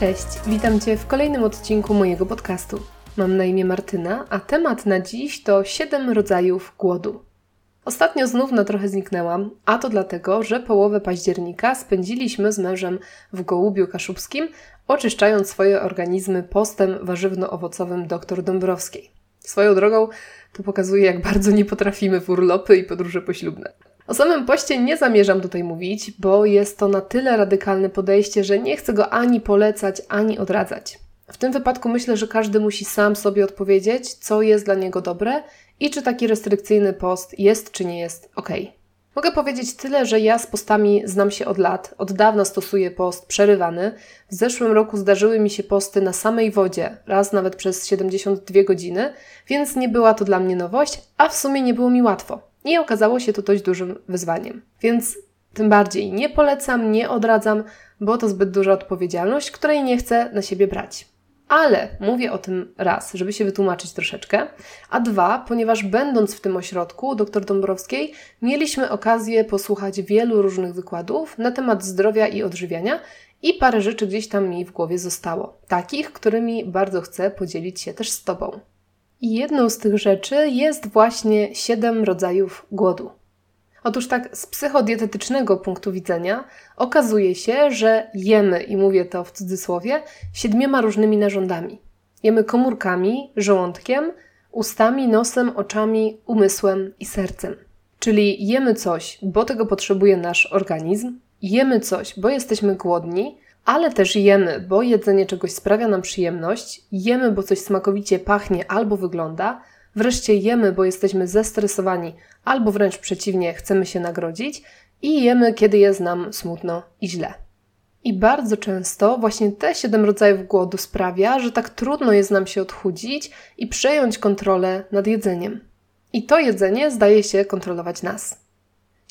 Cześć, witam Cię w kolejnym odcinku mojego podcastu. Mam na imię Martyna, a temat na dziś to 7 rodzajów głodu. Ostatnio znów na trochę zniknęłam, a to dlatego, że połowę października spędziliśmy z mężem w Gołubiu Kaszubskim, oczyszczając swoje organizmy postem warzywno-owocowym dr Dąbrowskiej. Swoją drogą to pokazuje, jak bardzo nie potrafimy w urlopy i podróże poślubne. O samym poście nie zamierzam tutaj mówić, bo jest to na tyle radykalne podejście, że nie chcę go ani polecać, ani odradzać. W tym wypadku myślę, że każdy musi sam sobie odpowiedzieć, co jest dla niego dobre i czy taki restrykcyjny post jest czy nie jest ok. Mogę powiedzieć tyle, że ja z postami znam się od lat, od dawna stosuję post przerywany. W zeszłym roku zdarzyły mi się posty na samej wodzie, raz nawet przez 72 godziny, więc nie była to dla mnie nowość, a w sumie nie było mi łatwo. I okazało się to dość dużym wyzwaniem. Więc tym bardziej nie polecam, nie odradzam, bo to zbyt duża odpowiedzialność, której nie chcę na siebie brać. Ale mówię o tym raz, żeby się wytłumaczyć troszeczkę, a dwa, ponieważ będąc w tym ośrodku dr Dąbrowskiej, mieliśmy okazję posłuchać wielu różnych wykładów na temat zdrowia i odżywiania i parę rzeczy gdzieś tam mi w głowie zostało. Takich, którymi bardzo chcę podzielić się też z Tobą. Jedną z tych rzeczy jest właśnie siedem rodzajów głodu. Otóż tak z psychodietetycznego punktu widzenia okazuje się, że jemy, i mówię to w cudzysłowie, siedmioma różnymi narządami. Jemy komórkami, żołądkiem, ustami, nosem, oczami, umysłem i sercem. Czyli jemy coś, bo tego potrzebuje nasz organizm, jemy coś, bo jesteśmy głodni, ale też jemy, bo jedzenie czegoś sprawia nam przyjemność, jemy, bo coś smakowicie pachnie albo wygląda, wreszcie jemy, bo jesteśmy zestresowani albo wręcz przeciwnie, chcemy się nagrodzić i jemy, kiedy jest nam smutno i źle. I bardzo często właśnie te siedem rodzajów głodu sprawia, że tak trudno jest nam się odchudzić i przejąć kontrolę nad jedzeniem. I to jedzenie zdaje się kontrolować nas.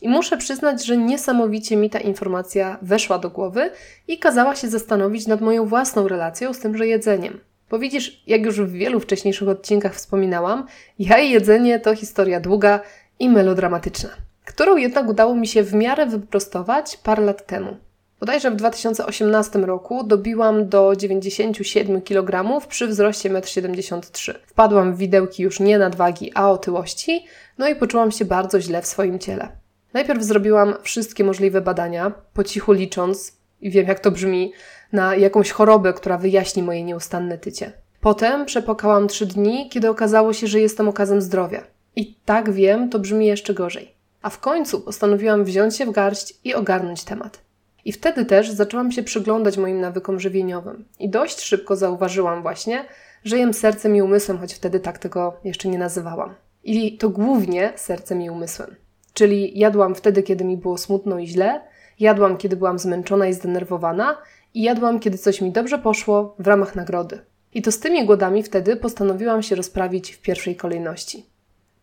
I muszę przyznać, że niesamowicie mi ta informacja weszła do głowy i kazała się zastanowić nad moją własną relacją z tymże jedzeniem. Bo widzisz, jak już w wielu wcześniejszych odcinkach wspominałam, ja i jedzenie to historia długa i melodramatyczna, którą jednak udało mi się w miarę wyprostować parę lat temu. Bodajże w 2018 roku dobiłam do 97 kg przy wzroście 1,73 m. Wpadłam w widełki już nie nadwagi, a otyłości, no i poczułam się bardzo źle w swoim ciele. Najpierw zrobiłam wszystkie możliwe badania, po cichu licząc, i wiem jak to brzmi, na jakąś chorobę, która wyjaśni moje nieustanne tycie. Potem przepokałam trzy dni, kiedy okazało się, że jestem okazem zdrowia. I tak wiem, to brzmi jeszcze gorzej. A w końcu postanowiłam wziąć się w garść i ogarnąć temat. I wtedy też zaczęłam się przyglądać moim nawykom żywieniowym. I dość szybko zauważyłam właśnie, że jem sercem i umysłem, choć wtedy tak tego jeszcze nie nazywałam. I to głównie sercem i umysłem. Czyli jadłam wtedy, kiedy mi było smutno i źle, jadłam, kiedy byłam zmęczona i zdenerwowana, i jadłam, kiedy coś mi dobrze poszło w ramach nagrody. I to z tymi głodami wtedy postanowiłam się rozprawić w pierwszej kolejności.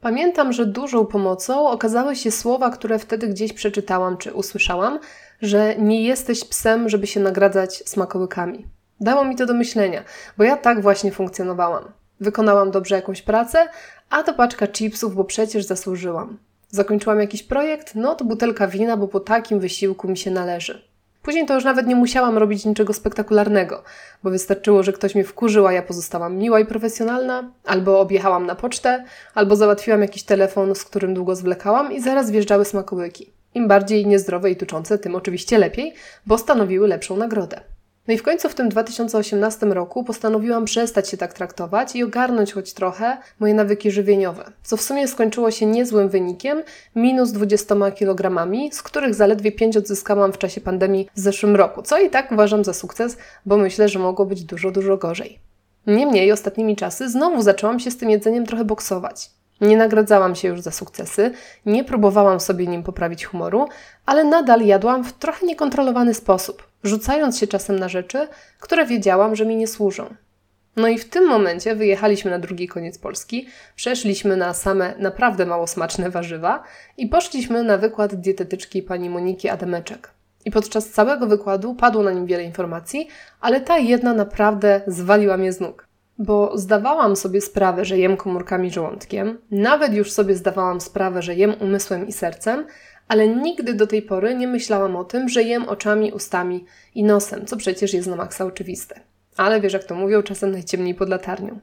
Pamiętam, że dużą pomocą okazały się słowa, które wtedy gdzieś przeczytałam czy usłyszałam, że nie jesteś psem, żeby się nagradzać smakołykami. Dało mi to do myślenia, bo ja tak właśnie funkcjonowałam. Wykonałam dobrze jakąś pracę, a to paczka chipsów, bo przecież zasłużyłam. Zakończyłam jakiś projekt, no to butelka wina, bo po takim wysiłku mi się należy. Później to już nawet nie musiałam robić niczego spektakularnego, bo wystarczyło, że ktoś mnie wkurzył, a ja pozostałam miła i profesjonalna, albo objechałam na pocztę, albo załatwiłam jakiś telefon, z którym długo zwlekałam i zaraz wjeżdżały smakołyki. Im bardziej niezdrowe i tuczące, tym oczywiście lepiej, bo stanowiły lepszą nagrodę. No i w końcu w tym 2018 roku postanowiłam przestać się tak traktować i ogarnąć choć trochę moje nawyki żywieniowe, co w sumie skończyło się niezłym wynikiem, minus 20 kg, z których zaledwie 5 odzyskałam w czasie pandemii w zeszłym roku, co i tak uważam za sukces, bo myślę, że mogło być dużo, dużo gorzej. Niemniej ostatnimi czasy znowu zaczęłam się z tym jedzeniem trochę boksować. Nie nagradzałam się już za sukcesy, nie próbowałam sobie nim poprawić humoru, ale nadal jadłam w trochę niekontrolowany sposób, rzucając się czasem na rzeczy, które wiedziałam, że mi nie służą. No i w tym momencie wyjechaliśmy na drugi koniec Polski, przeszliśmy na same naprawdę mało smaczne warzywa i poszliśmy na wykład dietetyczki pani Moniki Adameczek. I podczas całego wykładu padło na nim wiele informacji, ale ta jedna naprawdę zwaliła mnie z nóg bo zdawałam sobie sprawę, że jem komórkami żołądkiem, nawet już sobie zdawałam sprawę, że jem umysłem i sercem, ale nigdy do tej pory nie myślałam o tym, że jem oczami, ustami i nosem, co przecież jest na maksa oczywiste. Ale wiesz, jak to mówią, czasem najciemniej pod latarnią.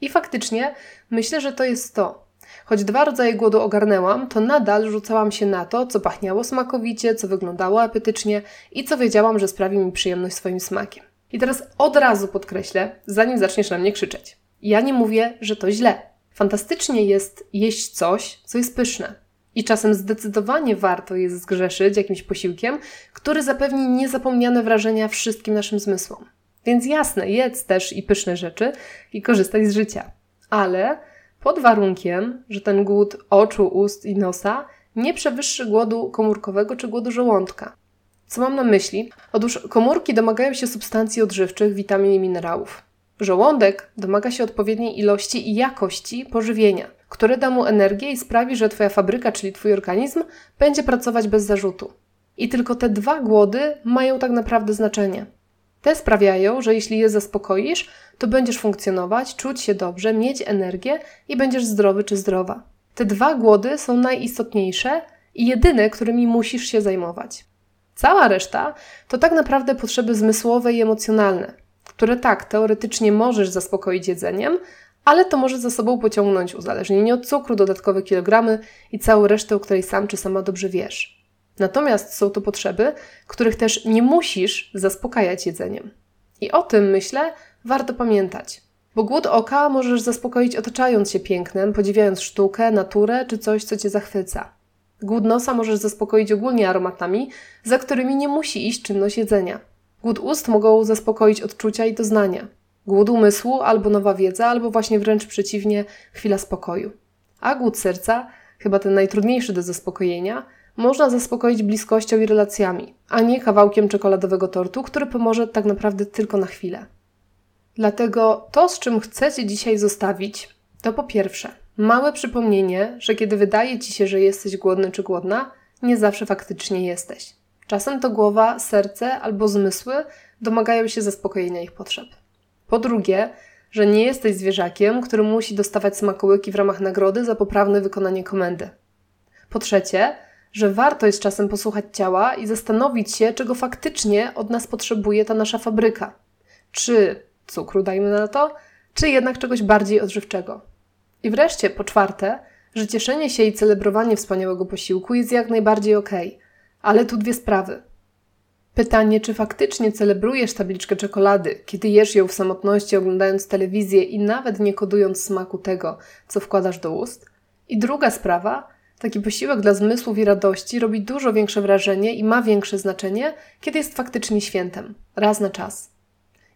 I faktycznie myślę, że to jest to. Choć dwa rodzaje głodu ogarnęłam, to nadal rzucałam się na to, co pachniało smakowicie, co wyglądało apetycznie i co wiedziałam, że sprawi mi przyjemność swoim smakiem. I teraz od razu podkreślę, zanim zaczniesz na mnie krzyczeć. Ja nie mówię, że to źle. Fantastycznie jest jeść coś, co jest pyszne. I czasem zdecydowanie warto jest zgrzeszyć jakimś posiłkiem, który zapewni niezapomniane wrażenia wszystkim naszym zmysłom. Więc jasne, jedz też i pyszne rzeczy i korzystaj z życia. Ale pod warunkiem, że ten głód oczu, ust i nosa nie przewyższy głodu komórkowego czy głodu żołądka. Co mam na myśli? Otóż komórki domagają się substancji odżywczych, witamin i minerałów. Żołądek domaga się odpowiedniej ilości i jakości pożywienia, które da mu energię i sprawi, że Twoja fabryka, czyli Twój organizm, będzie pracować bez zarzutu. I tylko te dwa głody mają tak naprawdę znaczenie. Te sprawiają, że jeśli je zaspokoisz, to będziesz funkcjonować, czuć się dobrze, mieć energię i będziesz zdrowy czy zdrowa. Te dwa głody są najistotniejsze i jedyne, którymi musisz się zajmować. Cała reszta to tak naprawdę potrzeby zmysłowe i emocjonalne, które tak, teoretycznie możesz zaspokoić jedzeniem, ale to może za sobą pociągnąć uzależnienie od cukru, dodatkowe kilogramy i całą resztę, o której sam czy sama dobrze wiesz. Natomiast są to potrzeby, których też nie musisz zaspokajać jedzeniem. I o tym, myślę, warto pamiętać. Bo głód oka możesz zaspokoić otaczając się pięknem, podziwiając sztukę, naturę czy coś, co cię zachwyca. Głód nosa możesz zaspokoić ogólnie aromatami, za którymi nie musi iść czynność jedzenia. Głód ust mogą zaspokoić odczucia i doznania. Głód umysłu albo nowa wiedza, albo właśnie wręcz przeciwnie, chwila spokoju. A głód serca, chyba ten najtrudniejszy do zaspokojenia, można zaspokoić bliskością i relacjami, a nie kawałkiem czekoladowego tortu, który pomoże tak naprawdę tylko na chwilę. Dlatego to, z czym chcecie dzisiaj zostawić, to po pierwsze małe przypomnienie, że kiedy wydaje ci się, że jesteś głodny czy głodna, nie zawsze faktycznie jesteś. Czasem to głowa, serce albo zmysły domagają się zaspokojenia ich potrzeb. Po drugie, że nie jesteś zwierzakiem, który musi dostawać smakołyki w ramach nagrody za poprawne wykonanie komendy. Po trzecie, że warto jest czasem posłuchać ciała i zastanowić się, czego faktycznie od nas potrzebuje ta nasza fabryka. Czy cukru, dajmy na to, czy jednak czegoś bardziej odżywczego. I wreszcie, po czwarte, że cieszenie się i celebrowanie wspaniałego posiłku jest jak najbardziej okay. Ale tu dwie sprawy. Pytanie, czy faktycznie celebrujesz tabliczkę czekolady, kiedy jesz ją w samotności, oglądając telewizję i nawet nie kodując smaku tego, co wkładasz do ust? I druga sprawa, Taki posiłek dla zmysłów i radości robi dużo większe wrażenie i ma większe znaczenie, kiedy jest faktycznie świętem, raz na czas.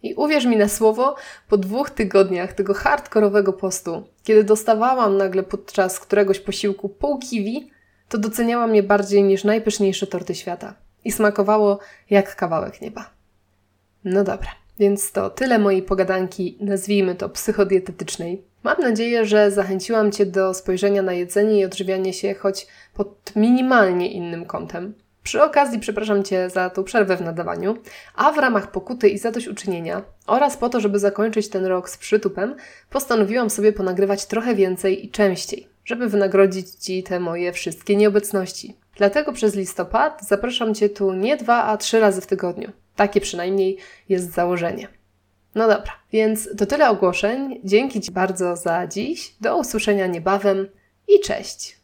I uwierz mi na słowo, po dwóch tygodniach tego hardkorowego postu, kiedy dostawałam nagle podczas któregoś posiłku pół kiwi, to doceniałam je bardziej niż najpyszniejsze torty świata. I smakowało jak kawałek nieba. No dobra, więc to tyle mojej pogadanki, nazwijmy to psychodietetycznej. Mam nadzieję, że zachęciłam Cię do spojrzenia na jedzenie i odżywianie się choć pod minimalnie innym kątem. Przy okazji przepraszam Cię za tą przerwę w nadawaniu, a w ramach pokuty i zadośćuczynienia oraz po to, żeby zakończyć ten rok z przytupem, postanowiłam sobie ponagrywać trochę więcej i częściej, żeby wynagrodzić Ci te moje wszystkie nieobecności. Dlatego przez listopad zapraszam Cię tu nie dwa, a trzy razy w tygodniu. Takie przynajmniej jest założenie. No dobra, więc to tyle ogłoszeń. Dzięki Ci bardzo za dziś. Do usłyszenia niebawem i cześć.